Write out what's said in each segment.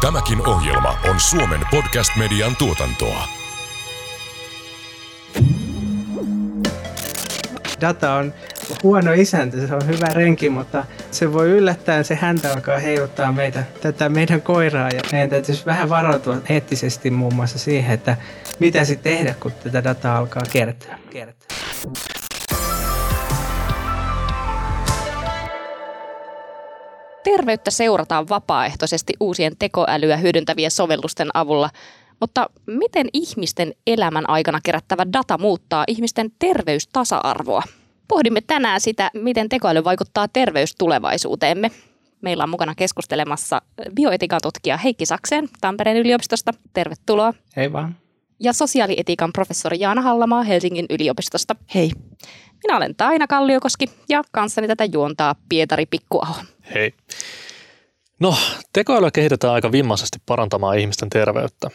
Tämäkin ohjelma on Suomen podcast-median tuotantoa. Data on huono isäntä, se on hyvä renki, mutta se voi yllättäen se häntä alkaa heiluttaa meitä, tätä meidän koiraa ja meidän täytyisi vähän varautua eettisesti muun muassa siihen, että mitä sitten tehdä, kun tätä dataa alkaa kertyä. kertyä. Terveyttä seurataan vapaaehtoisesti uusien tekoälyä hyödyntävien sovellusten avulla, mutta miten ihmisten elämän aikana kerättävä data muuttaa ihmisten terveystasa-arvoa? Pohdimme tänään sitä, miten tekoäly vaikuttaa terveystulevaisuuteemme. Meillä on mukana keskustelemassa bioetiikan tutkija Heikki Sakseen Tampereen yliopistosta. Tervetuloa. Hei vaan. Ja sosiaalietiikan professori Jaana Hallamaa Helsingin yliopistosta. Hei. Minä olen Taina Kalliokoski ja kanssani tätä juontaa Pietari Pikkuaho. Hei. No, tekoälyä kehitetään aika vimmaisesti parantamaan ihmisten terveyttä,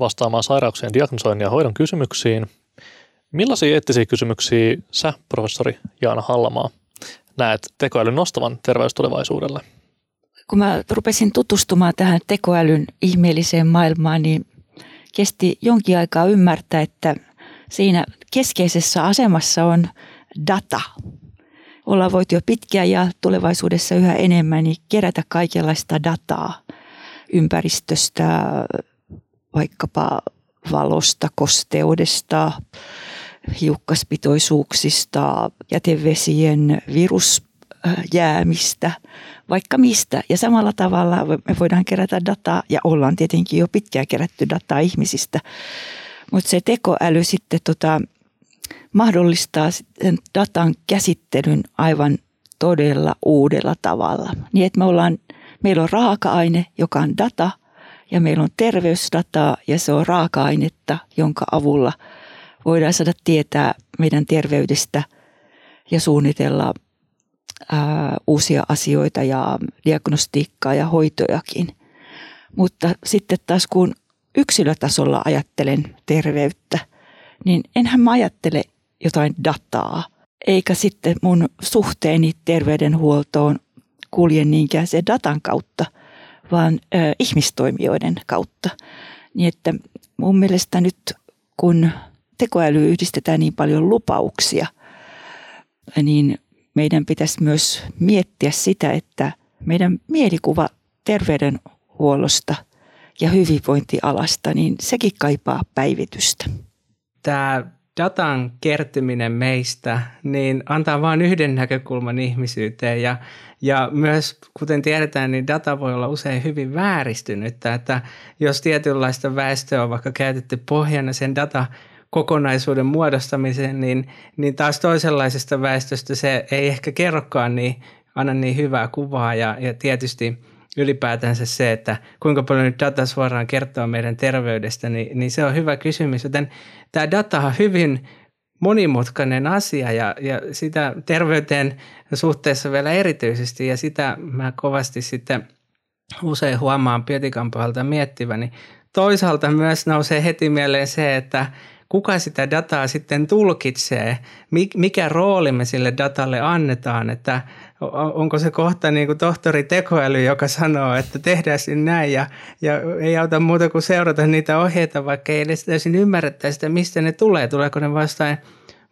vastaamaan sairauksien diagnosoinnin ja hoidon kysymyksiin. Millaisia eettisiä kysymyksiä sä, professori Jaana Hallamaa, näet tekoälyn nostavan terveystulevaisuudelle? Kun mä rupesin tutustumaan tähän tekoälyn ihmeelliseen maailmaan, niin kesti jonkin aikaa ymmärtää, että siinä keskeisessä asemassa on data. Ollaan voitu jo pitkään ja tulevaisuudessa yhä enemmän niin kerätä kaikenlaista dataa ympäristöstä, vaikkapa valosta, kosteudesta, hiukkaspitoisuuksista, jätevesien virusjäämistä, vaikka mistä. Ja samalla tavalla me voidaan kerätä dataa ja ollaan tietenkin jo pitkään kerätty dataa ihmisistä. Mutta se tekoäly sitten tota, mahdollistaa sitten datan käsittelyn aivan todella uudella tavalla. Niin että me ollaan, meillä on raaka-aine, joka on data, ja meillä on terveysdataa, ja se on raaka-ainetta, jonka avulla voidaan saada tietää meidän terveydestä ja suunnitella ää, uusia asioita ja diagnostiikkaa ja hoitojakin. Mutta sitten taas kun yksilötasolla ajattelen terveyttä, niin enhän mä ajattele jotain dataa, eikä sitten mun suhteeni terveydenhuoltoon kulje niinkään se datan kautta, vaan ö, ihmistoimijoiden kautta. Niin että mun mielestä nyt kun tekoäly yhdistetään niin paljon lupauksia, niin meidän pitäisi myös miettiä sitä, että meidän mielikuva terveydenhuollosta ja hyvinvointialasta, niin sekin kaipaa päivitystä. Tämä datan kertyminen meistä niin antaa vain yhden näkökulman ihmisyyteen. Ja, ja myös kuten tiedetään, niin data voi olla usein hyvin vääristynyt, että jos tietynlaista väestöä on vaikka käytetty pohjana sen data kokonaisuuden muodostamiseen, niin, niin taas toisenlaisesta väestöstä se ei ehkä kerrokaan niin, anna niin hyvää kuvaa. Ja, ja tietysti ylipäätänsä se, että kuinka paljon nyt data suoraan kertoo meidän terveydestä, niin, niin se on hyvä kysymys. Joten tämä data on hyvin monimutkainen asia ja, ja sitä terveyteen suhteessa vielä erityisesti ja sitä mä kovasti sitten usein huomaan Pietikan miettiväni. Toisaalta myös nousee heti mieleen se, että kuka sitä dataa sitten tulkitsee, mikä rooli me sille datalle annetaan, että onko se kohta niin kuin tohtori tekoäly, joka sanoo, että tehdään sinne näin ja, ja ei auta muuta kuin seurata niitä ohjeita, vaikka ei edes täysin ymmärrettäisi sitä, mistä ne tulee, tuleeko ne vastaan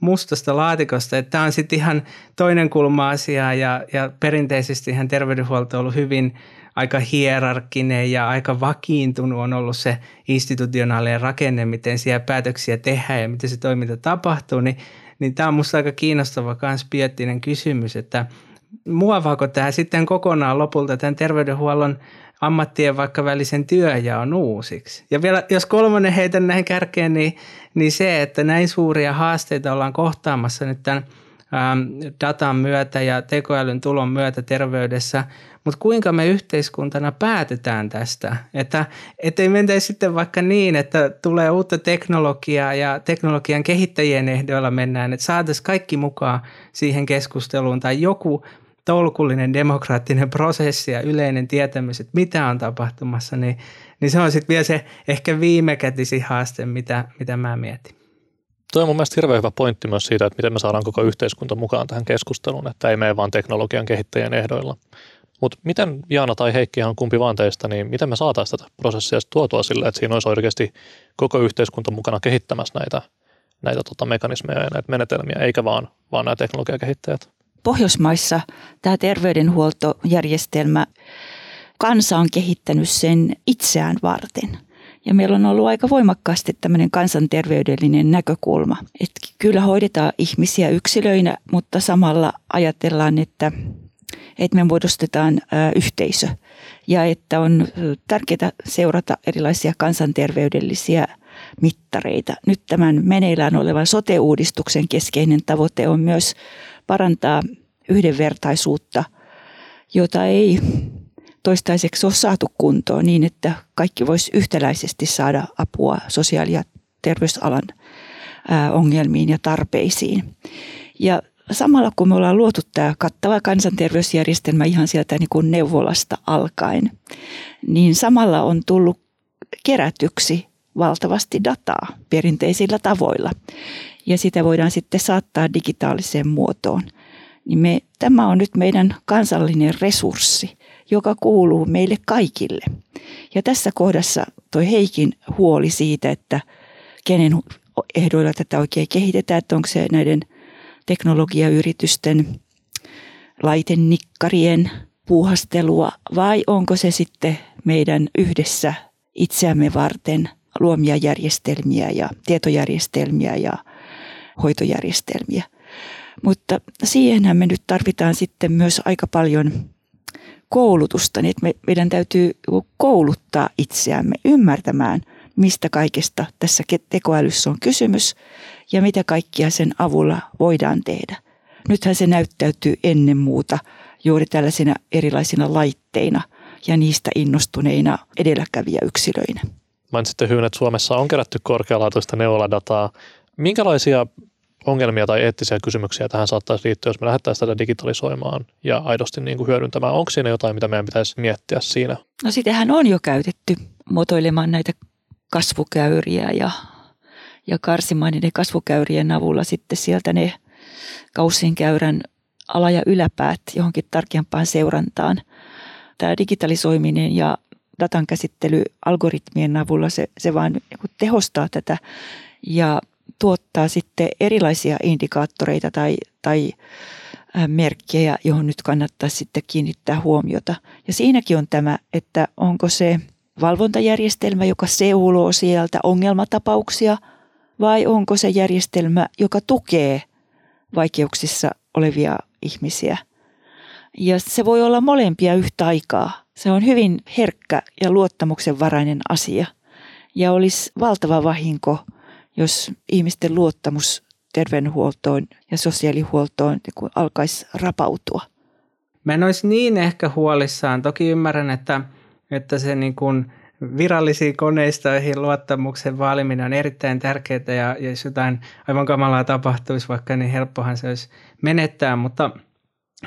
mustasta laatikosta. Että tämä on sitten ihan toinen kulma asiaa ja, ja perinteisesti ihan terveydenhuolto on ollut hyvin aika hierarkkinen ja aika vakiintunut on ollut se institutionaalinen rakenne, miten siellä päätöksiä tehdään ja miten se toiminta tapahtuu, niin, niin tämä on minusta aika kiinnostava myös bioettinen kysymys, että muovaako tämä sitten kokonaan lopulta tämän terveydenhuollon ammattien vaikka välisen työjaon uusiksi. Ja vielä jos kolmonen heitän näin kärkeen, niin, niin se, että näin suuria haasteita ollaan kohtaamassa nyt tämän datan myötä ja tekoälyn tulon myötä terveydessä, mutta kuinka me yhteiskuntana päätetään tästä, että ei mentäisi sitten vaikka niin, että tulee uutta teknologiaa ja teknologian kehittäjien ehdoilla mennään, että saataisiin kaikki mukaan siihen keskusteluun tai joku tolkullinen demokraattinen prosessi ja yleinen tietämys, että mitä on tapahtumassa, niin, niin se on sitten vielä se ehkä viimekätisi haaste, mitä, mitä mä mietin. Tuo on mun mielestä hirveän hyvä pointti myös siitä, että miten me saadaan koko yhteiskunta mukaan tähän keskusteluun, että ei mene vaan teknologian kehittäjien ehdoilla. Mutta miten Jaana tai Heikki, ihan kumpi vaan teistä, niin miten me saataisiin tätä prosessia tuotua sille, että siinä olisi oikeasti koko yhteiskunta mukana kehittämässä näitä, näitä tota mekanismeja ja näitä menetelmiä, eikä vaan, vaan nämä teknologiakehittäjät? Pohjoismaissa tämä terveydenhuoltojärjestelmä, kansa on kehittänyt sen itseään varten. Ja meillä on ollut aika voimakkaasti tämmöinen kansanterveydellinen näkökulma. Että kyllä hoidetaan ihmisiä yksilöinä, mutta samalla ajatellaan, että, että me muodostetaan yhteisö. Ja että on tärkeää seurata erilaisia kansanterveydellisiä mittareita. Nyt tämän meneillään olevan sote-uudistuksen keskeinen tavoite on myös parantaa yhdenvertaisuutta, jota ei toistaiseksi ole saatu kuntoon niin, että kaikki voisi yhtäläisesti saada apua sosiaali- ja terveysalan ongelmiin ja tarpeisiin. Ja samalla kun me ollaan luotu tämä kattava kansanterveysjärjestelmä ihan sieltä niin kuin neuvolasta alkaen, niin samalla on tullut kerätyksi valtavasti dataa perinteisillä tavoilla. Ja sitä voidaan sitten saattaa digitaaliseen muotoon. Niin me, tämä on nyt meidän kansallinen resurssi, joka kuuluu meille kaikille. Ja tässä kohdassa toi Heikin huoli siitä, että kenen ehdoilla tätä oikein kehitetään, että onko se näiden teknologiayritysten laitennikkarien puuhastelua vai onko se sitten meidän yhdessä itseämme varten luomia järjestelmiä ja tietojärjestelmiä ja hoitojärjestelmiä. Mutta siihenhän me nyt tarvitaan sitten myös aika paljon koulutusta, niin että me, meidän täytyy kouluttaa itseämme ymmärtämään, mistä kaikesta tässä tekoälyssä on kysymys ja mitä kaikkia sen avulla voidaan tehdä. Nythän se näyttäytyy ennen muuta juuri tällaisina erilaisina laitteina ja niistä innostuneina edelläkävijäyksilöinä. Mainitsitte hyvin, että Suomessa on kerätty korkealaatuista neuladataa. Minkälaisia ongelmia tai eettisiä kysymyksiä tähän saattaisi liittyä, jos me lähdettäisiin tätä digitalisoimaan ja aidosti niin kuin hyödyntämään? Onko siinä jotain, mitä meidän pitäisi miettiä siinä? No sitähän on jo käytetty muotoilemaan näitä kasvukäyriä ja, ja karsimaan niiden kasvukäyrien avulla sitten sieltä ne käyrän ala- ja yläpäät johonkin tarkempaan seurantaan. Tämä digitalisoiminen ja datan käsittely algoritmien avulla se, se vaan tehostaa tätä ja tuottaa sitten erilaisia indikaattoreita tai, tai merkkejä, johon nyt kannattaa sitten kiinnittää huomiota. Ja siinäkin on tämä, että onko se valvontajärjestelmä, joka seuloo sieltä ongelmatapauksia, vai onko se järjestelmä, joka tukee vaikeuksissa olevia ihmisiä. Ja se voi olla molempia yhtä aikaa. Se on hyvin herkkä ja luottamuksenvarainen asia. Ja olisi valtava vahinko – jos ihmisten luottamus terveydenhuoltoon ja sosiaalihuoltoon niin alkaisi rapautua. Mä en olisi niin ehkä huolissaan. Toki ymmärrän, että, että se niin kuin virallisiin koneistoihin luottamuksen vaaliminen on erittäin tärkeää ja jos jotain aivan kamalaa tapahtuisi vaikka, niin helppohan se olisi menettää, mutta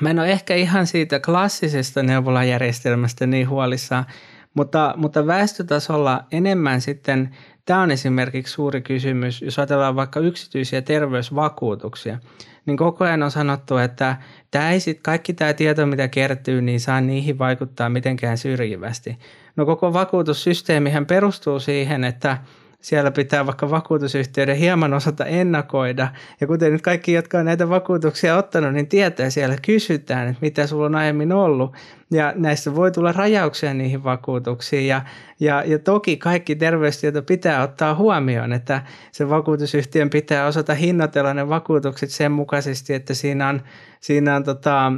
mä en ole ehkä ihan siitä klassisesta neuvolajärjestelmästä niin huolissaan, mutta, mutta väestötasolla enemmän sitten Tämä on esimerkiksi suuri kysymys, jos ajatellaan vaikka yksityisiä terveysvakuutuksia, niin koko ajan on sanottu, että tämä ei sit, kaikki tämä tieto, mitä kertyy, niin saa niihin vaikuttaa mitenkään syrjivästi. No koko vakuutussysteemihän perustuu siihen, että siellä pitää vaikka vakuutusyhtiöiden hieman osata ennakoida. Ja kuten nyt kaikki, jotka on näitä vakuutuksia ottanut, niin tietää siellä kysytään, että mitä sulla on aiemmin ollut. Ja näistä voi tulla rajauksia niihin vakuutuksiin. Ja, ja, ja toki kaikki terveystieto pitää ottaa huomioon, että se vakuutusyhtiön pitää osata hinnoitella ne vakuutukset sen mukaisesti, että siinä on, siinä on tota,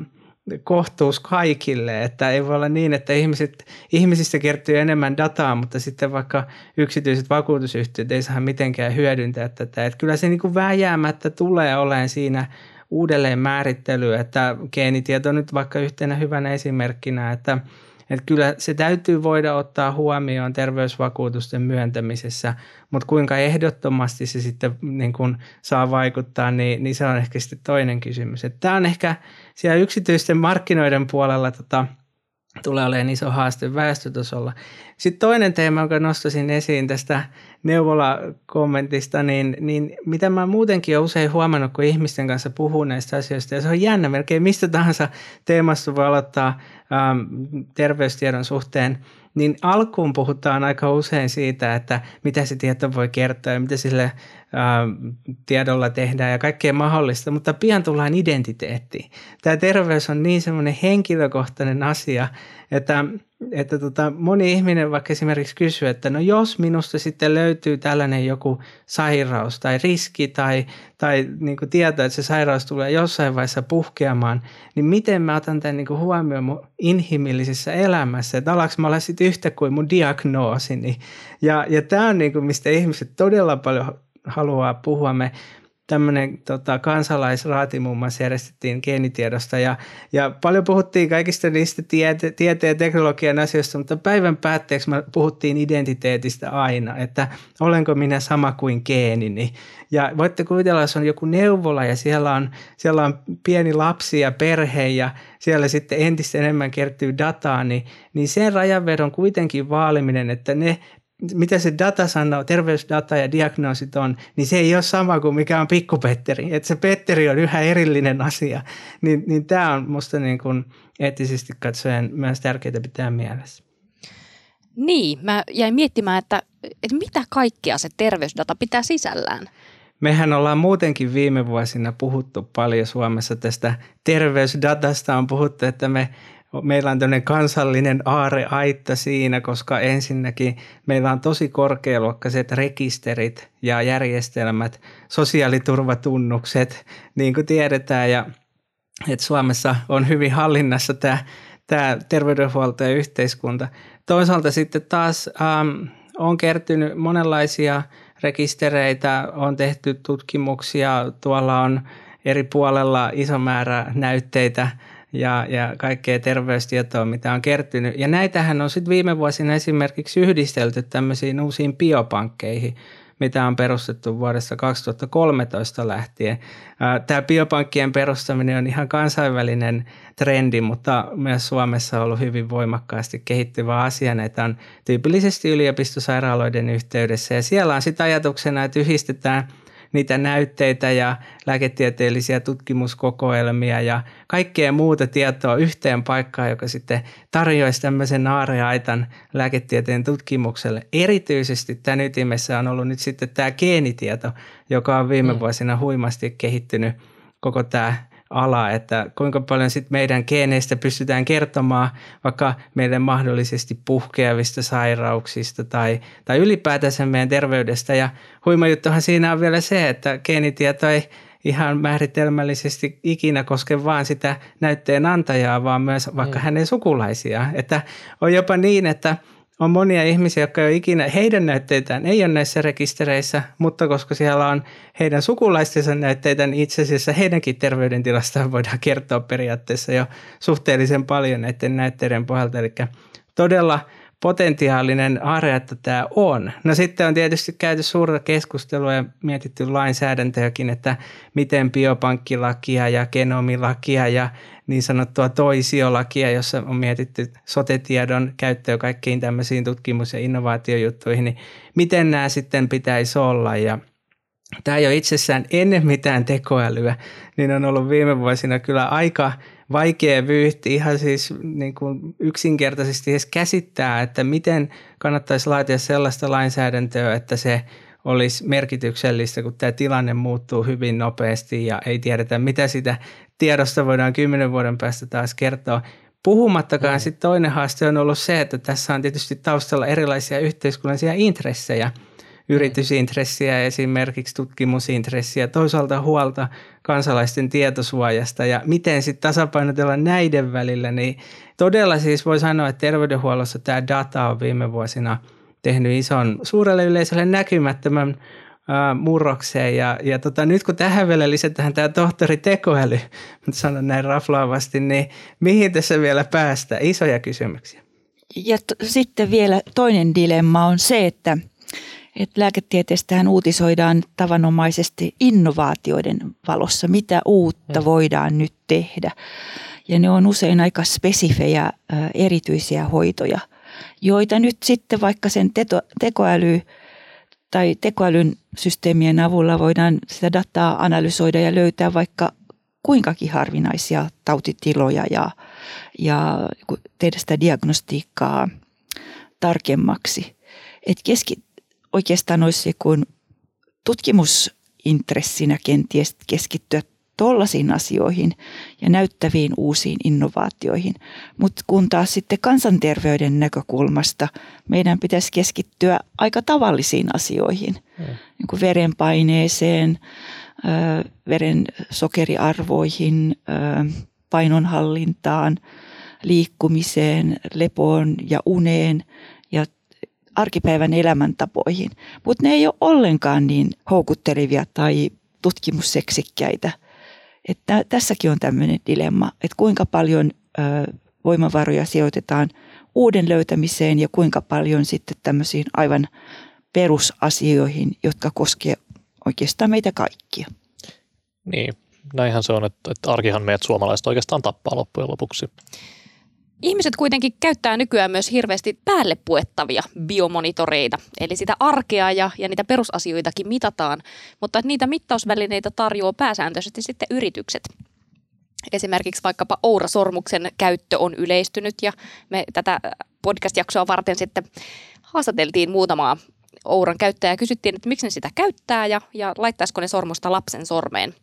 kohtuus kaikille, että ei voi olla niin, että ihmiset, ihmisistä kertyy enemmän dataa, mutta sitten vaikka yksityiset vakuutusyhtiöt ei saa mitenkään hyödyntää tätä. Että kyllä se niin kuin vääjäämättä tulee olemaan siinä uudelleen määrittely, että geenitieto nyt vaikka yhtenä hyvänä esimerkkinä, että että kyllä se täytyy voida ottaa huomioon terveysvakuutusten myöntämisessä, mutta kuinka ehdottomasti se sitten niin kun saa vaikuttaa, niin, niin se on ehkä sitten toinen kysymys. Tämä on ehkä siellä yksityisten markkinoiden puolella tota, tulee olemaan iso haaste väestötasolla. Sitten toinen teema, jonka nostaisin esiin tästä neuvola-kommentista, niin, niin mitä mä muutenkin olen usein huomannut, kun ihmisten kanssa puhuu näistä asioista, ja se on jännä, melkein mistä tahansa teemasta voi aloittaa ähm, terveystiedon suhteen, niin alkuun puhutaan aika usein siitä, että mitä se tieto voi kertoa ja mitä sille tiedolla tehdään ja kaikkea mahdollista, mutta pian tullaan identiteettiin. Tämä terveys on niin semmoinen henkilökohtainen asia, että, että tota, moni ihminen vaikka esimerkiksi kysyy, että no jos minusta sitten löytyy tällainen joku sairaus tai riski tai, tai niin kuin tietää, että se sairaus tulee jossain vaiheessa puhkeamaan, niin miten mä otan tämän niin kuin huomioon mun inhimillisessä elämässä, että alaks mä olla sitten yhtä kuin mun diagnoosini. Ja, ja tämä on niin kuin, mistä ihmiset todella paljon haluaa puhua. Me tämmöinen tota, kansalaisraati muun muassa järjestettiin geenitiedosta ja, ja paljon puhuttiin kaikista niistä tiete, tieteen ja teknologian asioista, mutta päivän päätteeksi me puhuttiin identiteetistä aina, että olenko minä sama kuin geenini. Ja voitte kuvitella, jos on joku neuvola ja siellä on, siellä on pieni lapsi ja perhe ja siellä sitten entistä enemmän kertyy dataa, niin, niin sen rajanvedon kuitenkin vaaliminen, että ne mitä se data sanoo, terveysdata ja diagnoosit on, niin se ei ole sama kuin mikä on pikkupetteri. Että se Petteri on yhä erillinen asia. Niin, niin tämä on minusta niin kuin eettisesti katsoen myös tärkeää pitää mielessä. Niin, mä jäin miettimään, että, että mitä kaikkea se terveysdata pitää sisällään. Mehän ollaan muutenkin viime vuosina puhuttu paljon Suomessa tästä terveysdatasta. On puhuttu, että me meillä on tämmöinen kansallinen aareaitta siinä, koska ensinnäkin meillä on tosi korkealuokkaiset rekisterit ja järjestelmät, sosiaaliturvatunnukset, niin kuin tiedetään, ja että Suomessa on hyvin hallinnassa tämä, tämä terveydenhuolto ja yhteiskunta. Toisaalta sitten taas ähm, on kertynyt monenlaisia rekistereitä, on tehty tutkimuksia, tuolla on eri puolella iso määrä näytteitä – ja, ja kaikkea terveystietoa, mitä on kertynyt. Ja näitähän on sitten viime vuosina esimerkiksi yhdistelty tämmöisiin uusiin biopankkeihin, mitä on perustettu vuodesta 2013 lähtien. Tämä biopankkien perustaminen on ihan kansainvälinen trendi, mutta myös Suomessa on ollut hyvin voimakkaasti kehittyvä asia. Näitä on tyypillisesti yliopistosairaaloiden yhteydessä ja siellä on sitten ajatuksena, että yhdistetään – niitä näytteitä ja lääketieteellisiä tutkimuskokoelmia ja kaikkea muuta tietoa yhteen paikkaan, joka sitten tarjoaisi tämmöisen aareaitan lääketieteen tutkimukselle. Erityisesti tämän ytimessä on ollut nyt sitten tämä geenitieto, joka on viime mm. vuosina huimasti kehittynyt koko tämä ala, että kuinka paljon sit meidän geeneistä pystytään kertomaan vaikka meidän mahdollisesti puhkeavista sairauksista tai, tai ylipäätänsä meidän terveydestä. Ja huima juttuhan siinä on vielä se, että geenitieto ei ihan määritelmällisesti ikinä koske vaan sitä näytteen antajaa, vaan myös vaikka mm. hänen sukulaisiaan. Että on jopa niin, että – on monia ihmisiä, jotka ei ole ikinä, heidän näytteitään ei ole näissä rekistereissä, mutta koska siellä on heidän sukulaistensa näytteitä, niin itse asiassa heidänkin terveydentilastaan voidaan kertoa periaatteessa jo suhteellisen paljon näiden näytteiden pohjalta. Eli todella potentiaalinen area, että tämä on. No sitten on tietysti käyty suurta keskustelua ja mietitty lainsäädäntöäkin, että miten biopankkilakia ja genomilakia ja niin sanottua toisiolakia, jossa on mietitty sotetiedon käyttöä kaikkiin tämmöisiin tutkimus- ja innovaatiojuttuihin, niin miten nämä sitten pitäisi olla ja Tämä ei ole itsessään ennen mitään tekoälyä, niin on ollut viime vuosina kyllä aika vaikea vyyhti ihan siis niin kuin yksinkertaisesti edes käsittää, että miten kannattaisi laatia sellaista lainsäädäntöä, että se olisi merkityksellistä, kun tämä tilanne muuttuu hyvin nopeasti ja ei tiedetä, mitä sitä tiedosta voidaan kymmenen vuoden päästä taas kertoa. Puhumattakaan mm. sitten toinen haaste on ollut se, että tässä on tietysti taustalla erilaisia yhteiskunnallisia intressejä – yritysintressiä, esimerkiksi tutkimusintressiä, toisaalta huolta kansalaisten tietosuojasta ja miten sitten tasapainotella näiden välillä, niin todella siis voi sanoa, että terveydenhuollossa tämä data on viime vuosina tehnyt ison suurelle yleisölle näkymättömän murrokseen. Ja, ja tota, nyt kun tähän vielä lisätään tämä tohtori tekoäly, sanon näin raflaavasti, niin mihin tässä vielä päästä? Isoja kysymyksiä. Ja t- sitten vielä toinen dilemma on se, että – että lääketieteestähän uutisoidaan tavanomaisesti innovaatioiden valossa, mitä uutta voidaan nyt tehdä. Ja ne on usein aika spesifejä erityisiä hoitoja, joita nyt sitten vaikka sen teto, tekoäly tai tekoälyn systeemien avulla voidaan sitä dataa analysoida ja löytää vaikka kuinkakin harvinaisia tautitiloja ja, ja tehdä sitä diagnostiikkaa tarkemmaksi. Et keski, oikeastaan olisi kun tutkimusintressinä kenties keskittyä tuollaisiin asioihin ja näyttäviin uusiin innovaatioihin. Mutta kun taas sitten kansanterveyden näkökulmasta meidän pitäisi keskittyä aika tavallisiin asioihin, mm. niin kuin verenpaineeseen, veren sokeriarvoihin, painonhallintaan, liikkumiseen, lepoon ja uneen arkipäivän elämäntapoihin. Mutta ne ei ole ollenkaan niin houkuttelevia tai tutkimusseksikkäitä. Että tässäkin on tämmöinen dilemma, että kuinka paljon voimavaroja sijoitetaan uuden löytämiseen ja kuinka paljon sitten tämmöisiin aivan perusasioihin, jotka koskevat oikeastaan meitä kaikkia. Niin, näinhän se on, että, että arkihan meidät suomalaiset oikeastaan tappaa loppujen lopuksi. Ihmiset kuitenkin käyttää nykyään myös hirveästi päälle puettavia biomonitoreita, eli sitä arkea ja, ja niitä perusasioitakin mitataan, mutta niitä mittausvälineitä tarjoaa pääsääntöisesti sitten yritykset. Esimerkiksi vaikkapa Oura-sormuksen käyttö on yleistynyt ja me tätä podcast-jaksoa varten sitten haastateltiin muutamaa Ouran käyttäjää kysyttiin, että miksi ne sitä käyttää ja, ja laittaisiko ne sormusta lapsen sormeen.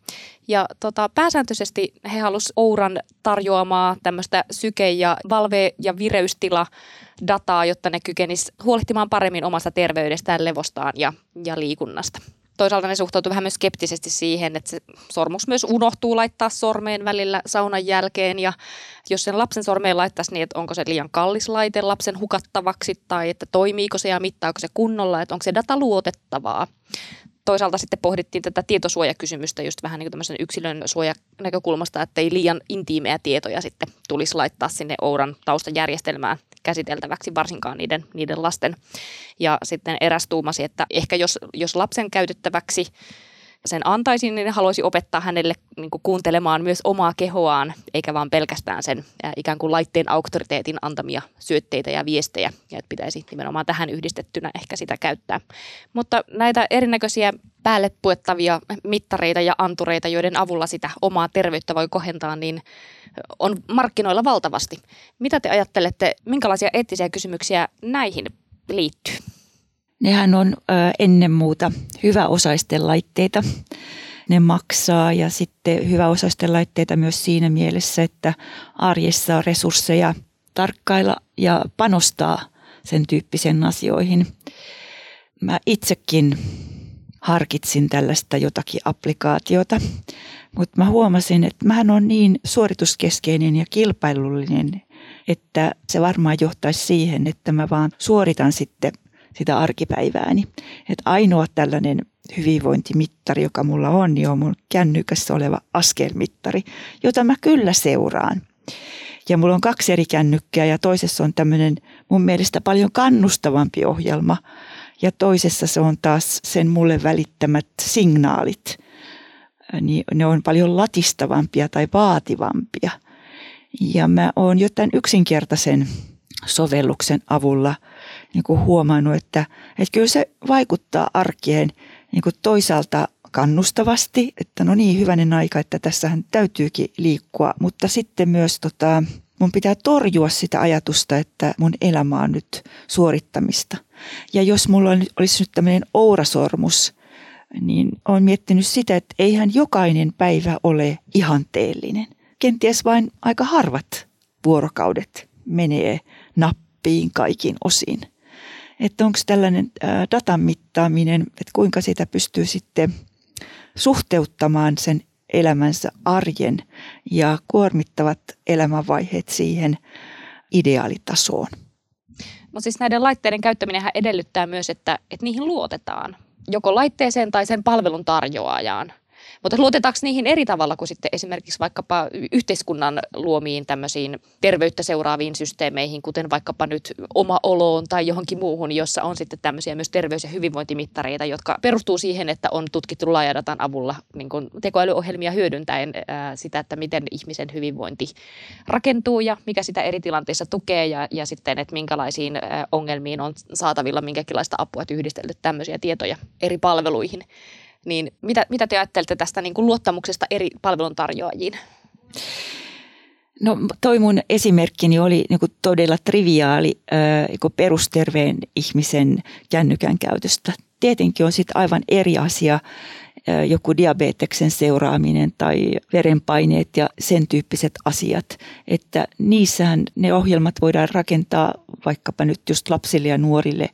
Ja tota, pääsääntöisesti he halusivat Ouran tarjoamaa tämmöistä syke- ja valve- ja vireystila dataa, jotta ne kykenis huolehtimaan paremmin omasta terveydestään, levostaan ja, ja liikunnasta toisaalta ne suhtautuu vähän myös skeptisesti siihen, että se sormus myös unohtuu laittaa sormeen välillä saunan jälkeen ja jos sen lapsen sormeen laittaisi niin, että onko se liian kallis laite lapsen hukattavaksi tai että toimiiko se ja mittaako se kunnolla, että onko se data luotettavaa. Toisaalta sitten pohdittiin tätä tietosuojakysymystä just vähän niin kuin tämmöisen yksilön suojanäkökulmasta, että ei liian intiimejä tietoja sitten tulisi laittaa sinne Ouran taustajärjestelmään käsiteltäväksi, varsinkaan niiden, niiden lasten. Ja sitten eräs tuumasi, että ehkä jos, jos lapsen käytettäväksi sen antaisin, niin haluaisi opettaa hänelle niin kuin kuuntelemaan myös omaa kehoaan, eikä vaan pelkästään sen ää, ikään kuin laitteen auktoriteetin antamia syötteitä ja viestejä, ja että pitäisi nimenomaan tähän yhdistettynä ehkä sitä käyttää. Mutta näitä erinäköisiä päälle puettavia mittareita ja antureita, joiden avulla sitä omaa terveyttä voi kohentaa, niin on markkinoilla valtavasti. Mitä te ajattelette, minkälaisia eettisiä kysymyksiä näihin liittyy? Nehän on ennen muuta hyväosaisten laitteita. Ne maksaa ja sitten hyväosaisten laitteita myös siinä mielessä, että arjessa on resursseja tarkkailla ja panostaa sen tyyppisen asioihin. Mä itsekin harkitsin tällaista jotakin applikaatiota, mutta mä huomasin, että mä on niin suorituskeskeinen ja kilpailullinen, että se varmaan johtaisi siihen, että mä vaan suoritan sitten sitä arkipäivääni. Että ainoa tällainen hyvinvointimittari, joka mulla on, niin on mun kännykässä oleva askelmittari, jota mä kyllä seuraan. Ja mulla on kaksi eri kännykkää ja toisessa on tämmöinen mun mielestä paljon kannustavampi ohjelma ja toisessa se on taas sen mulle välittämät signaalit. Niin ne on paljon latistavampia tai vaativampia. Ja mä oon jo tämän yksinkertaisen sovelluksen avulla niin kuin huomannut, että, että kyllä se vaikuttaa arkeen niin kuin toisaalta kannustavasti, että no niin, hyvänen aika, että tässähän täytyykin liikkua, mutta sitten myös tota, mun pitää torjua sitä ajatusta, että mun elämä on nyt suorittamista. Ja jos mulla olisi nyt tämmöinen ourasormus, niin olen miettinyt sitä, että eihän jokainen päivä ole ihanteellinen. Kenties vain aika harvat vuorokaudet menee nappiin kaikin osin. Että onko tällainen datan mittaaminen, että kuinka sitä pystyy sitten suhteuttamaan sen elämänsä arjen ja kuormittavat elämänvaiheet siihen ideaalitasoon. Mutta siis näiden laitteiden käyttäminen edellyttää myös, että, että niihin luotetaan joko laitteeseen tai sen palvelun tarjoajaan. Mutta luotetaanko niihin eri tavalla kuin sitten esimerkiksi vaikkapa yhteiskunnan luomiin tämmöisiin terveyttä seuraaviin systeemeihin, kuten vaikkapa nyt oma oloon tai johonkin muuhun, jossa on sitten tämmöisiä myös terveys- ja hyvinvointimittareita, jotka perustuu siihen, että on tutkittu laajadatan avulla niin kuin tekoälyohjelmia hyödyntäen ää, sitä, että miten ihmisen hyvinvointi rakentuu ja mikä sitä eri tilanteissa tukee ja, ja sitten, että minkälaisiin ongelmiin on saatavilla minkälaista apua, että yhdistelty tämmöisiä tietoja eri palveluihin. Niin mitä, mitä te ajattelette tästä niin kuin luottamuksesta eri palveluntarjoajiin? No toi mun esimerkkini oli niin kuin todella triviaali niin perusterveen ihmisen kännykän käytöstä. Tietenkin on sitten aivan eri asia joku diabeteksen seuraaminen tai verenpaineet ja sen tyyppiset asiat. Että niissähän ne ohjelmat voidaan rakentaa vaikkapa nyt just lapsille ja nuorille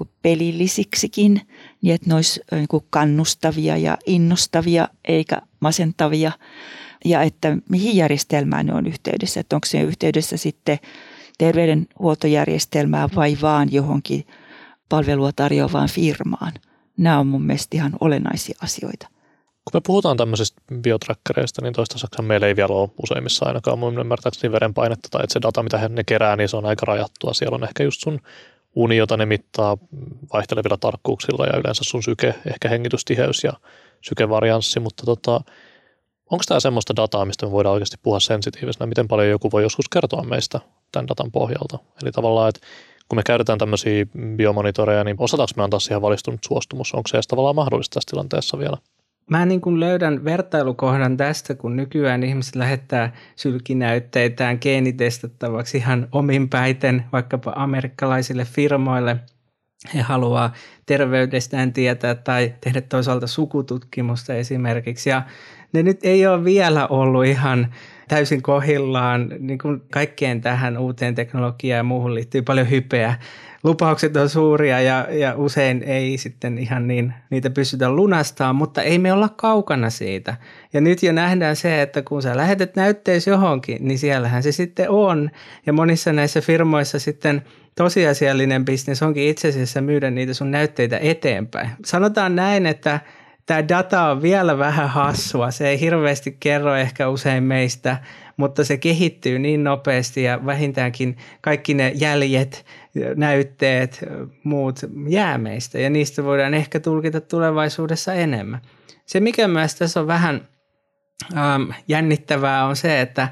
niin pelillisiksikin, niin että ne olisi niin kannustavia ja innostavia eikä masentavia. Ja että mihin järjestelmään ne on yhteydessä, että onko se yhteydessä sitten terveydenhuoltojärjestelmään vai vaan johonkin palvelua tarjoavaan firmaan. Nämä on mun mielestä ihan olennaisia asioita. Kun me puhutaan tämmöisistä biotrackereista, niin toistaiseksi meillä ei vielä ole useimmissa ainakaan mun ymmärtääkseni verenpainetta tai että se data, mitä ne kerää, niin se on aika rajattua. Siellä on ehkä just sun uni, jota ne mittaa vaihtelevilla tarkkuuksilla ja yleensä sun syke, ehkä hengitystiheys ja sykevarianssi, mutta tota, onko tämä semmoista dataa, mistä me voidaan oikeasti puhua sensitiivisenä, miten paljon joku voi joskus kertoa meistä tämän datan pohjalta? Eli tavallaan, että kun me käytetään tämmöisiä biomonitoreja, niin osataanko me antaa siihen valistunut suostumus? Onko se edes tavallaan mahdollista tässä tilanteessa vielä? Mä niin kuin löydän vertailukohdan tästä, kun nykyään ihmiset lähettää sylkinäytteitään geenitestattavaksi ihan omin päiten vaikkapa amerikkalaisille firmoille. He haluaa terveydestään tietää tai tehdä toisaalta sukututkimusta esimerkiksi. Ja ne nyt ei ole vielä ollut ihan täysin kohillaan. Niin kuin kaikkeen tähän uuteen teknologiaan ja muuhun liittyy paljon hypeä lupaukset on suuria ja, ja usein ei sitten ihan niin niitä pystytä lunastamaan, mutta ei me olla kaukana siitä. Ja nyt jo nähdään se, että kun sä lähetät näytteys johonkin, niin siellähän se sitten on. Ja monissa näissä firmoissa sitten tosiasiallinen bisnes onkin itse asiassa myydä niitä sun näytteitä eteenpäin. Sanotaan näin, että tämä data on vielä vähän hassua. Se ei hirveästi kerro ehkä usein meistä, mutta se kehittyy niin nopeasti ja vähintäänkin kaikki ne jäljet, näytteet, muut jää meistä ja niistä voidaan ehkä tulkita tulevaisuudessa enemmän. Se, mikä myös tässä on vähän ähm, jännittävää, on se, että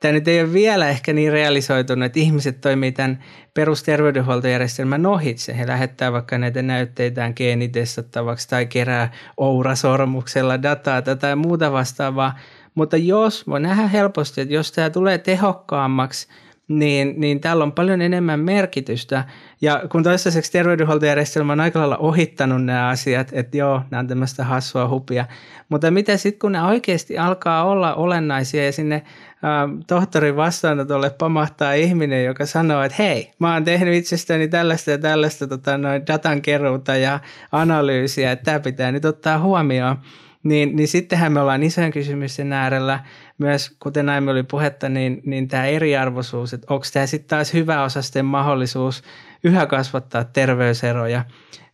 tämä nyt ei ole vielä ehkä niin realisoitunut, että ihmiset toimii tämän perusterveydenhuoltojärjestelmän ohitse. He lähettää vaikka näitä näytteitään geenitestattavaksi tai kerää ourasormuksella dataa tai muuta vastaavaa. Mutta jos, voi nähdä helposti, että jos tämä tulee tehokkaammaksi, niin, niin täällä on paljon enemmän merkitystä. Ja kun toistaiseksi terveydenhuoltojärjestelmä on aika lailla ohittanut nämä asiat, että joo, nämä on tämmöistä hassua hupia. Mutta mitä sitten, kun ne oikeasti alkaa olla olennaisia ja sinne äh, tohtorin vastaanotolle pamahtaa ihminen, joka sanoo, että hei, mä oon tehnyt itsestäni tällaista ja tällaista tota, noin datan keruuta ja analyysiä, että tämä pitää nyt ottaa huomioon niin, niin sittenhän me ollaan isojen kysymysten äärellä. Myös kuten aiemmin oli puhetta, niin, niin tämä eriarvoisuus, että onko tämä sitten taas hyvä osasten mahdollisuus yhä kasvattaa terveyseroja.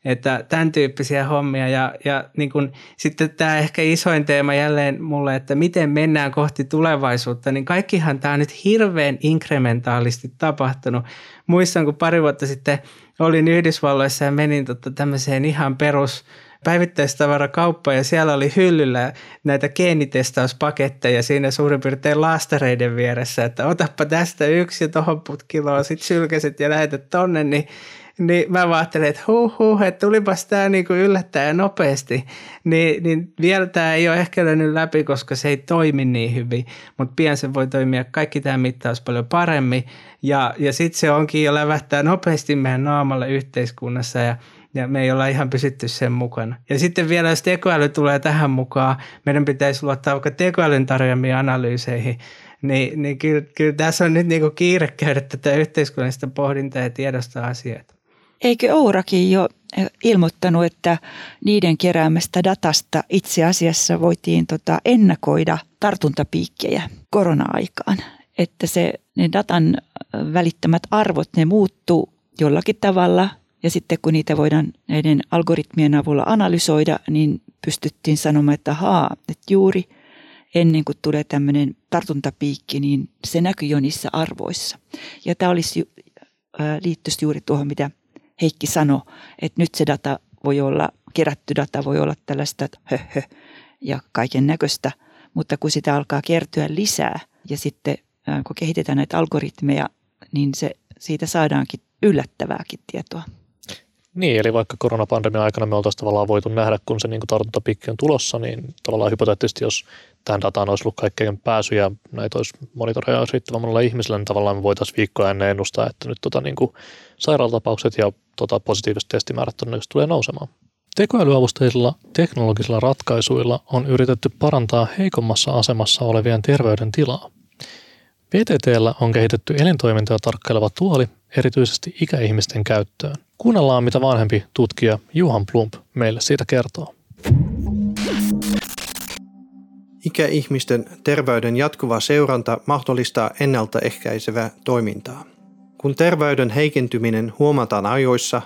Että tämän tyyppisiä hommia ja, ja niin kun, sitten tämä ehkä isoin teema jälleen mulle, että miten mennään kohti tulevaisuutta, niin kaikkihan tämä on nyt hirveän inkrementaalisti tapahtunut. Muistan, kun pari vuotta sitten olin Yhdysvalloissa ja menin tota tämmöiseen ihan perus päivittäistavarakauppa ja siellä oli hyllyllä näitä geenitestauspaketteja siinä suurin piirtein laastareiden vieressä, että otappa tästä yksi ja tohon putkiloon, sit sylkäset ja lähetät tonne, niin niin mä ajattelin, että huh, huh että tulipas tämä niinku yllättäen nopeasti. Niin, niin vielä tämä ei ole ehkä löynyt läpi, koska se ei toimi niin hyvin, mutta pian se voi toimia kaikki tämä mittaus paljon paremmin. Ja, ja sitten se onkin jo lävähtää nopeasti meidän naamalle yhteiskunnassa ja ja me ei olla ihan pysytty sen mukana. Ja sitten vielä, jos tekoäly tulee tähän mukaan, meidän pitäisi luottaa vaikka tekoälyn tarjoamiin analyyseihin, niin, niin kyllä, kyllä tässä on nyt niin kiire käydä tätä yhteiskunnallista pohdintaa ja tiedostaa asioita. Eikö Ourakin jo ilmoittanut, että niiden keräämästä datasta itse asiassa voitiin tota ennakoida tartuntapiikkejä korona-aikaan? Että se, ne datan välittämät arvot, ne muuttuu jollakin tavalla Ja sitten kun niitä voidaan näiden algoritmien avulla analysoida, niin pystyttiin sanomaan, että haa, että juuri ennen kuin tulee tämmöinen tartuntapiikki, niin se näkyy jo niissä arvoissa. Ja tämä olisi, liittyisi juuri tuohon, mitä Heikki sanoi, että nyt se data voi olla, kerätty data voi olla tällaista höhö ja kaiken näköistä, mutta kun sitä alkaa kertyä lisää ja sitten kun kehitetään näitä algoritmeja, niin se, siitä saadaankin yllättävääkin tietoa. Niin, eli vaikka koronapandemian aikana me oltaisiin tavallaan voitu nähdä, kun se niin tartuntapikki on tulossa, niin tavallaan hypoteettisesti, jos tähän dataan olisi ollut kaikkein pääsy ja näitä olisi monitoroja olisi riittävän monella ihmisellä, niin tavallaan me voitaisiin viikkoja ennen ennustaa, että nyt tota, niin kuin sairaalatapaukset ja tota, positiiviset testimäärät todennäköisesti tulee nousemaan. Tekoälyavusteisilla teknologisilla ratkaisuilla on yritetty parantaa heikommassa asemassa olevien terveyden tilaa. PTTllä on kehitetty elintoimintoja tarkkaileva tuoli erityisesti ikäihmisten käyttöön. Kuunnellaan, mitä vanhempi tutkija Juhan Plump meille siitä kertoo. Ikäihmisten terveyden jatkuva seuranta mahdollistaa ennaltaehkäisevää toimintaa. Kun terveyden heikentyminen huomataan ajoissa,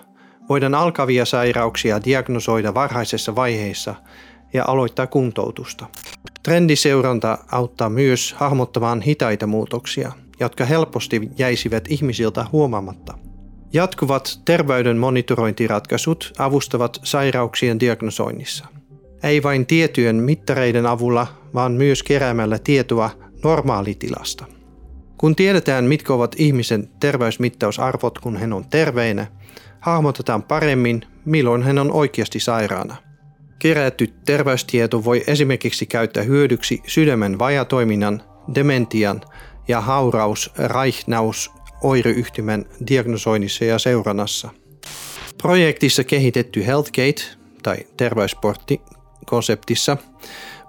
voidaan alkavia sairauksia diagnosoida varhaisessa vaiheessa ja aloittaa kuntoutusta. Trendiseuranta auttaa myös hahmottamaan hitaita muutoksia, jotka helposti jäisivät ihmisiltä huomaamatta. Jatkuvat terveyden monitorointiratkaisut avustavat sairauksien diagnosoinnissa. Ei vain tiettyjen mittareiden avulla, vaan myös keräämällä tietoa normaalitilasta. Kun tiedetään, mitkä ovat ihmisen terveysmittausarvot, kun hän on terveenä, hahmotetaan paremmin, milloin hän on oikeasti sairaana – Kerätty terveystieto voi esimerkiksi käyttää hyödyksi sydämen vajatoiminnan, dementian ja hauraus Reichnaus oireyhtymän diagnosoinnissa ja seurannassa. Projektissa kehitetty HealthGate tai terveysportti konseptissa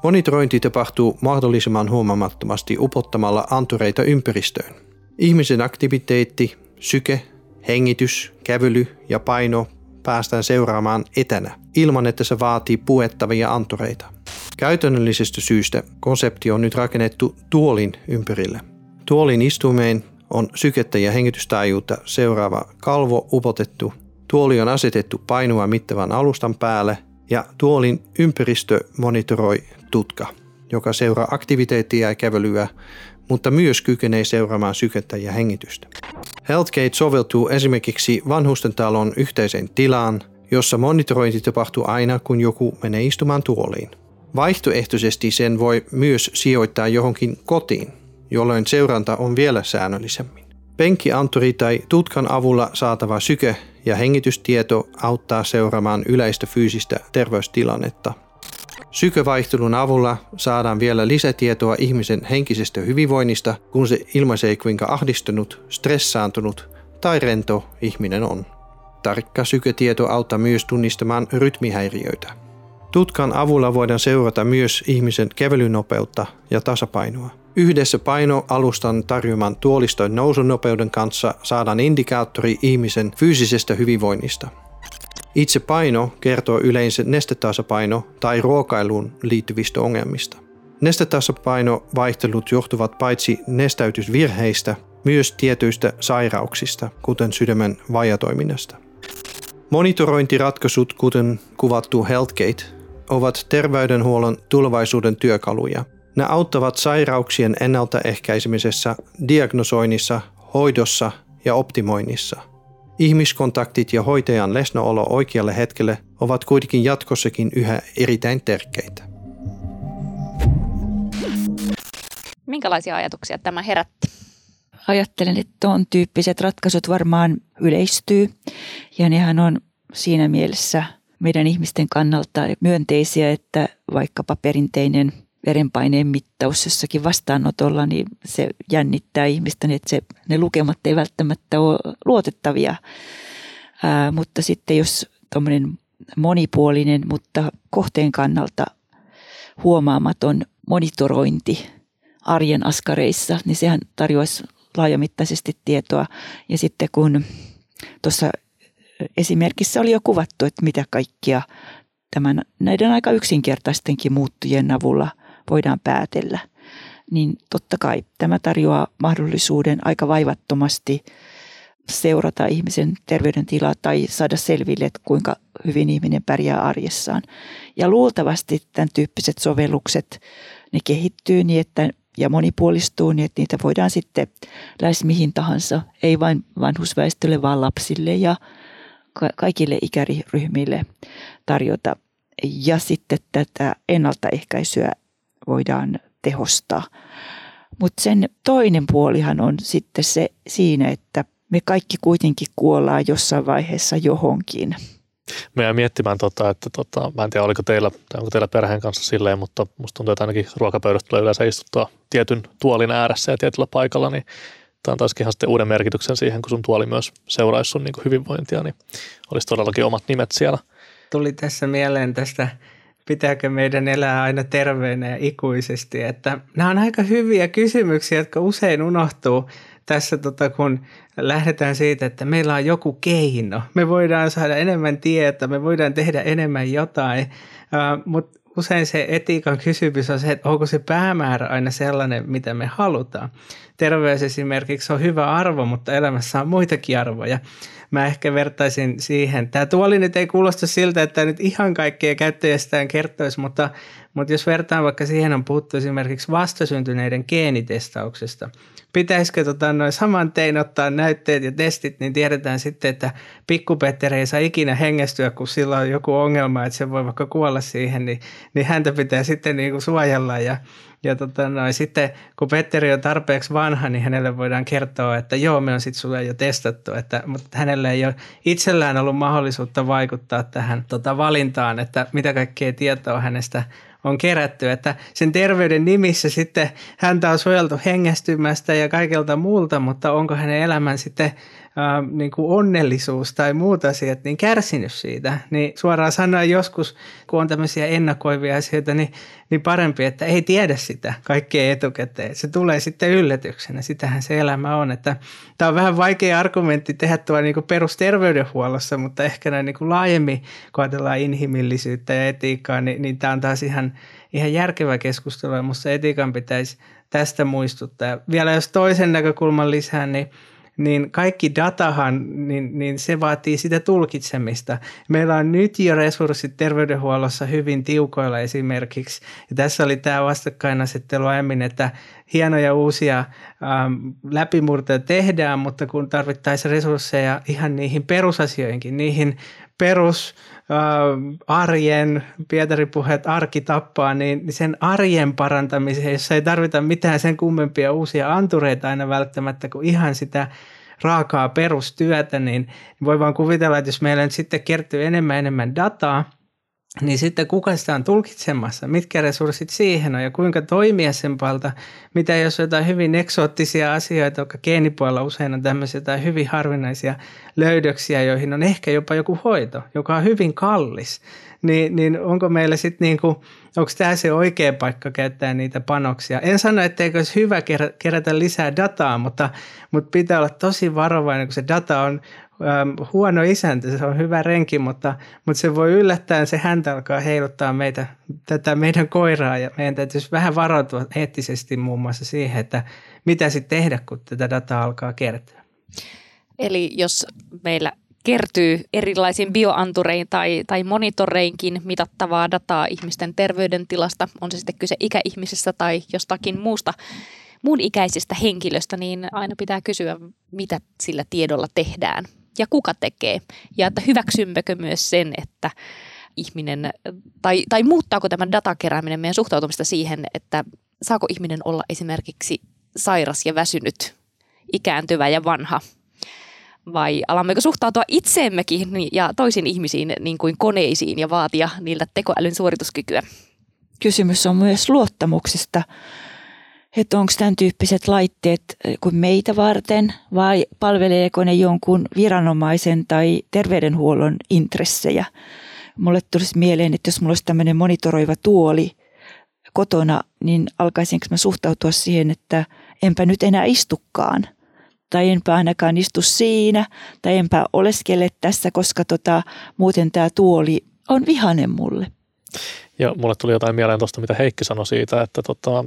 monitorointi tapahtuu mahdollisimman huomaamattomasti upottamalla antureita ympäristöön. Ihmisen aktiviteetti, syke, hengitys, kävely ja paino päästään seuraamaan etänä, ilman että se vaatii puettavia antureita. Käytännöllisestä syystä konsepti on nyt rakennettu tuolin ympärille. Tuolin istumeen on sykettä ja hengitystaajuutta seuraava kalvo upotettu. Tuoli on asetettu painoa mittavan alustan päälle ja tuolin ympäristö monitoroi tutka, joka seuraa aktiviteettia ja kävelyä, mutta myös kykenee seuraamaan sykettä ja hengitystä. HealthGate soveltuu esimerkiksi vanhusten talon yhteiseen tilaan, jossa monitorointi tapahtuu aina, kun joku menee istumaan tuoliin. Vaihtoehtoisesti sen voi myös sijoittaa johonkin kotiin, jolloin seuranta on vielä säännöllisemmin. Penkkianturi tai tutkan avulla saatava syke- ja hengitystieto auttaa seuraamaan yleistä fyysistä terveystilannetta Sykevaihtelun avulla saadaan vielä lisätietoa ihmisen henkisestä hyvinvoinnista, kun se ilmaisee kuinka ahdistunut, stressaantunut tai rento ihminen on. Tarkka syketieto auttaa myös tunnistamaan rytmihäiriöitä. Tutkan avulla voidaan seurata myös ihmisen kävelynopeutta ja tasapainoa. Yhdessä painoalustan tarjoaman tuolistojen nousunopeuden kanssa saadaan indikaattori ihmisen fyysisestä hyvinvoinnista – itse paino kertoo yleensä nestetasapaino tai ruokailuun liittyvistä ongelmista. Nestetasapaino-vaihtelut johtuvat paitsi nestäytysvirheistä, myös tietyistä sairauksista, kuten sydämen vajatoiminnasta. Monitorointiratkaisut, kuten kuvattu HealthGate, ovat terveydenhuollon tulevaisuuden työkaluja. Ne auttavat sairauksien ennaltaehkäisemisessä, diagnosoinnissa, hoidossa ja optimoinnissa – Ihmiskontaktit ja hoitajan läsnäolo oikealle hetkelle ovat kuitenkin jatkossakin yhä erittäin tärkeitä. Minkälaisia ajatuksia tämä herätti? Ajattelen, että tuon tyyppiset ratkaisut varmaan yleistyy ja nehän on siinä mielessä meidän ihmisten kannalta myönteisiä, että vaikkapa perinteinen verenpaineen mittaus jossakin vastaanotolla, niin se jännittää ihmistä, niin että se, ne lukemat ei välttämättä ole luotettavia. Ää, mutta sitten jos tuommoinen monipuolinen, mutta kohteen kannalta huomaamaton monitorointi arjen askareissa, niin sehän tarjoaisi laajamittaisesti tietoa. Ja sitten kun tuossa esimerkissä oli jo kuvattu, että mitä kaikkia tämän, näiden aika yksinkertaistenkin muuttujien avulla – voidaan päätellä, niin totta kai tämä tarjoaa mahdollisuuden aika vaivattomasti seurata ihmisen terveydentilaa tai saada selville, että kuinka hyvin ihminen pärjää arjessaan. Ja luultavasti tämän tyyppiset sovellukset, ne kehittyy niin, että ja monipuolistuu niin, että niitä voidaan sitten lähes mihin tahansa, ei vain vanhusväestölle, vaan lapsille ja kaikille ikäryhmille tarjota. Ja sitten tätä ennaltaehkäisyä voidaan tehostaa. Mutta sen toinen puolihan on sitten se siinä, että me kaikki kuitenkin kuollaan jossain vaiheessa johonkin. Mä jäin miettimään, tota, että tota, mä en tiedä oliko teillä, tai onko teillä perheen kanssa silleen, mutta musta tuntuu, että ainakin ruokapöydästä tulee yleensä istuttua tietyn tuolin ääressä ja tietyllä paikalla, niin tämä antaisikin ihan sitten uuden merkityksen siihen, kun sun tuoli myös seuraisi sun niin hyvinvointia, niin olisi todellakin omat nimet siellä. Tuli tässä mieleen tästä pitääkö meidän elää aina terveenä ja ikuisesti. Että nämä on aika hyviä kysymyksiä, jotka usein unohtuu tässä, tota, kun lähdetään siitä, että meillä on joku keino. Me voidaan saada enemmän tietoa, me voidaan tehdä enemmän jotain, uh, mutta usein se etiikan kysymys on se, että onko se päämäärä aina sellainen, mitä me halutaan. Terveys esimerkiksi on hyvä arvo, mutta elämässä on muitakin arvoja mä ehkä vertaisin siihen. Tämä tuoli nyt ei kuulosta siltä, että nyt ihan kaikkea käyttäjästään kertoisi, mutta, mutta jos vertaan vaikka siihen on puhuttu esimerkiksi vastasyntyneiden geenitestauksesta. Pitäisikö tota, noin saman tein ottaa näytteet ja testit, niin tiedetään sitten, että pikkupetteri ei saa ikinä hengästyä, kun sillä on joku ongelma, että se voi vaikka kuolla siihen, niin, niin häntä pitää sitten niin kuin suojella ja ja tota noin, sitten kun Petteri on tarpeeksi vanha, niin hänelle voidaan kertoa, että joo, me on sitten sulle jo testattu, että, mutta hänelle ei ole itsellään ollut mahdollisuutta vaikuttaa tähän tota, valintaan, että mitä kaikkea tietoa hänestä on kerätty, että sen terveyden nimissä sitten häntä on suojeltu hengästymästä ja kaikelta muulta, mutta onko hänen elämän sitten äh, niin kuin onnellisuus tai muut asiat niin kärsinyt siitä, niin suoraan sanoen joskus, kun on tämmöisiä ennakoivia asioita, niin, niin parempi, että ei tiedä sitä kaikkea etukäteen. Se tulee sitten yllätyksenä, sitähän se elämä on. Että tämä on vähän vaikea argumentti tehdä tuo niin perusterveydenhuollossa, mutta ehkä näin niin kuin laajemmin, kun ajatellaan inhimillisyyttä ja etiikkaa, niin, niin tämä on taas ihan, ihan järkevä keskustelu ja minusta etiikan pitäisi tästä muistuttaa. Vielä jos toisen näkökulman lisään, niin niin kaikki datahan, niin, niin se vaatii sitä tulkitsemista. Meillä on nyt jo resurssit terveydenhuollossa hyvin tiukoilla esimerkiksi. Ja tässä oli tämä vastakkainasettelu aiemmin, että hienoja uusia ähm, läpimurtoja tehdään, mutta kun tarvittaisiin resursseja ihan niihin perusasioihinkin, niihin perus äh, arjen, Pietari puheet arki tappaa, niin sen arjen parantamiseen, jossa ei tarvita mitään sen kummempia uusia antureita aina välttämättä kuin ihan sitä raakaa perustyötä, niin voi vaan kuvitella, että jos meillä nyt sitten kertyy enemmän enemmän dataa, niin sitten kuka sitä on tulkitsemassa, mitkä resurssit siihen on? Ja kuinka toimia sen puolta, mitä jos on jotain hyvin eksoottisia asioita, jotka geenipuolella usein on tämmöisiä jotain hyvin harvinaisia löydöksiä, joihin on ehkä jopa joku hoito, joka on hyvin kallis, niin, niin onko meillä sitten niin kuin, onko tämä se oikea paikka käyttää niitä panoksia? En sano, etteikö olisi hyvä kerätä lisää dataa, mutta, mutta pitää olla tosi varovainen, kun se data on ähm, huono isäntä, se on hyvä renki, mutta, mutta se voi yllättäen se häntä alkaa heiluttaa meitä, tätä meidän koiraa ja meidän täytyisi vähän varautua eettisesti muun muassa siihen, että mitä sitten tehdä, kun tätä dataa alkaa kertyä. Eli jos meillä kertyy erilaisiin bioanturein tai, tai monitoreinkin mitattavaa dataa ihmisten terveydentilasta, on se sitten kyse ikäihmisistä tai jostakin muusta muun ikäisistä henkilöstä, niin aina pitää kysyä, mitä sillä tiedolla tehdään ja kuka tekee. Ja että hyväksymmekö myös sen, että ihminen, tai, tai muuttaako tämä datakerääminen meidän suhtautumista siihen, että saako ihminen olla esimerkiksi sairas ja väsynyt, ikääntyvä ja vanha vai alammeko suhtautua itseemmekin ja toisiin ihmisiin niin kuin koneisiin ja vaatia niiltä tekoälyn suorituskykyä? Kysymys on myös luottamuksesta, että onko tämän tyyppiset laitteet eh, kuin meitä varten vai palveleeko ne jonkun viranomaisen tai terveydenhuollon intressejä. Mulle tulisi mieleen, että jos mulla olisi tämmöinen monitoroiva tuoli kotona, niin alkaisinko mä suhtautua siihen, että enpä nyt enää istukaan – tai enpä ainakaan istu siinä, tai enpä oleskele tässä, koska tota, muuten tämä tuoli on vihanen mulle. Ja mulle tuli jotain mieleen tuosta, mitä Heikki sanoi siitä, että tota,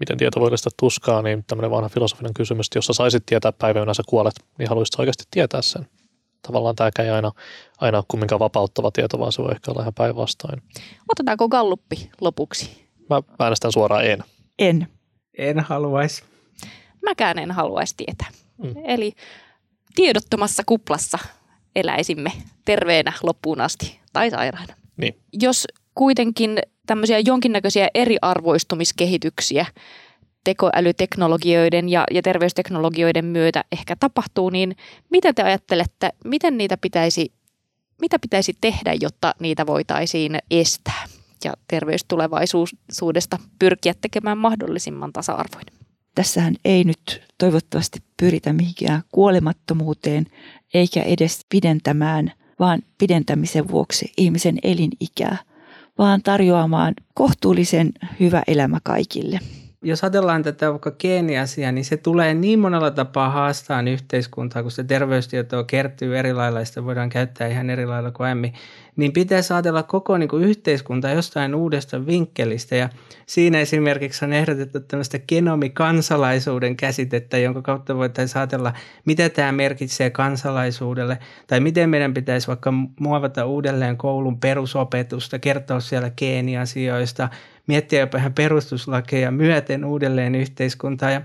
miten tieto voi lisätä tuskaa, niin tämmöinen vanha filosofinen kysymys, että jos sä saisit tietää päivänä sä kuolet, niin haluaisit oikeasti tietää sen. Tavallaan tämäkään ei aina, aina ole kumminkaan vapauttava tieto, vaan se voi ehkä olla ihan päinvastoin. Otetaanko galluppi lopuksi? Mä äänestän suoraan en. En. En haluaisi. Mäkään en haluaisi tietää. Mm. Eli tiedottomassa kuplassa eläisimme terveenä loppuun asti tai sairaana. Niin. Jos kuitenkin tämmöisiä jonkinnäköisiä eriarvoistumiskehityksiä tekoälyteknologioiden ja, ja terveysteknologioiden myötä ehkä tapahtuu, niin mitä te ajattelette, miten niitä pitäisi, mitä pitäisi tehdä, jotta niitä voitaisiin estää ja terveystulevaisuudesta pyrkiä tekemään mahdollisimman tasa-arvoinen? Tässähän ei nyt toivottavasti pyritä mihinkään kuolemattomuuteen eikä edes pidentämään, vaan pidentämisen vuoksi ihmisen elinikää, vaan tarjoamaan kohtuullisen hyvä elämä kaikille. Jos ajatellaan tätä vaikka geeniasiaa, niin se tulee niin monella tapaa haastaan yhteiskuntaa, kun se terveystietoa kertyy eri lailla ja sitä voidaan käyttää ihan eri lailla kuin aiemmin, niin pitäisi ajatella koko niin kuin yhteiskunta jostain uudesta vinkkelistä. Ja siinä esimerkiksi on ehdotettu tämmöistä genomikansalaisuuden käsitettä, jonka kautta voitaisiin ajatella, mitä tämä merkitsee kansalaisuudelle, tai miten meidän pitäisi vaikka muovata uudelleen koulun perusopetusta, kertoa siellä geeniasioista, miettiä jopa ihan perustuslakeja myöten uudelleen yhteiskuntaa ja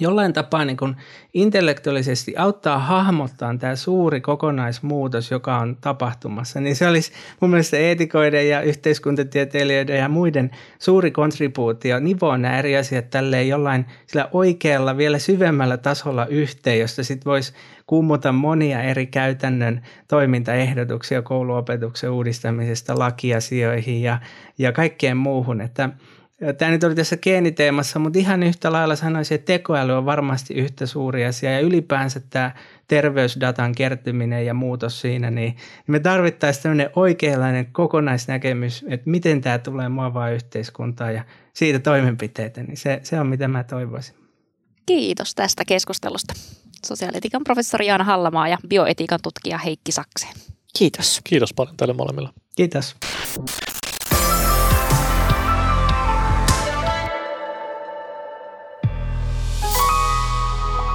jollain tapaa niin kuin intellektuaalisesti auttaa hahmottaa tämä suuri kokonaismuutos, joka on tapahtumassa, niin se olisi mun mielestä eetikoiden ja yhteiskuntatieteilijöiden ja muiden suuri kontribuutio. Nivoa nämä eri asiat tälleen jollain sillä oikealla vielä syvemmällä tasolla yhteen, josta sitten voisi kummuta monia eri käytännön toimintaehdotuksia kouluopetuksen uudistamisesta lakiasioihin ja, ja kaikkeen muuhun, että Tämä nyt oli tässä geeniteemassa, mutta ihan yhtä lailla sanoisin, että tekoäly on varmasti yhtä suuri asia ja ylipäänsä tämä terveysdatan kertyminen ja muutos siinä, niin me tarvittaisiin tämmöinen oikeanlainen kokonaisnäkemys, että miten tämä tulee muovaa yhteiskuntaa ja siitä toimenpiteitä, niin se, se on mitä mä toivoisin. Kiitos tästä keskustelusta. Sosiaalietiikan professori Jaana Hallamaa ja bioetiikan tutkija Heikki Sakseen. Kiitos. Kiitos paljon teille molemmilla. Kiitos.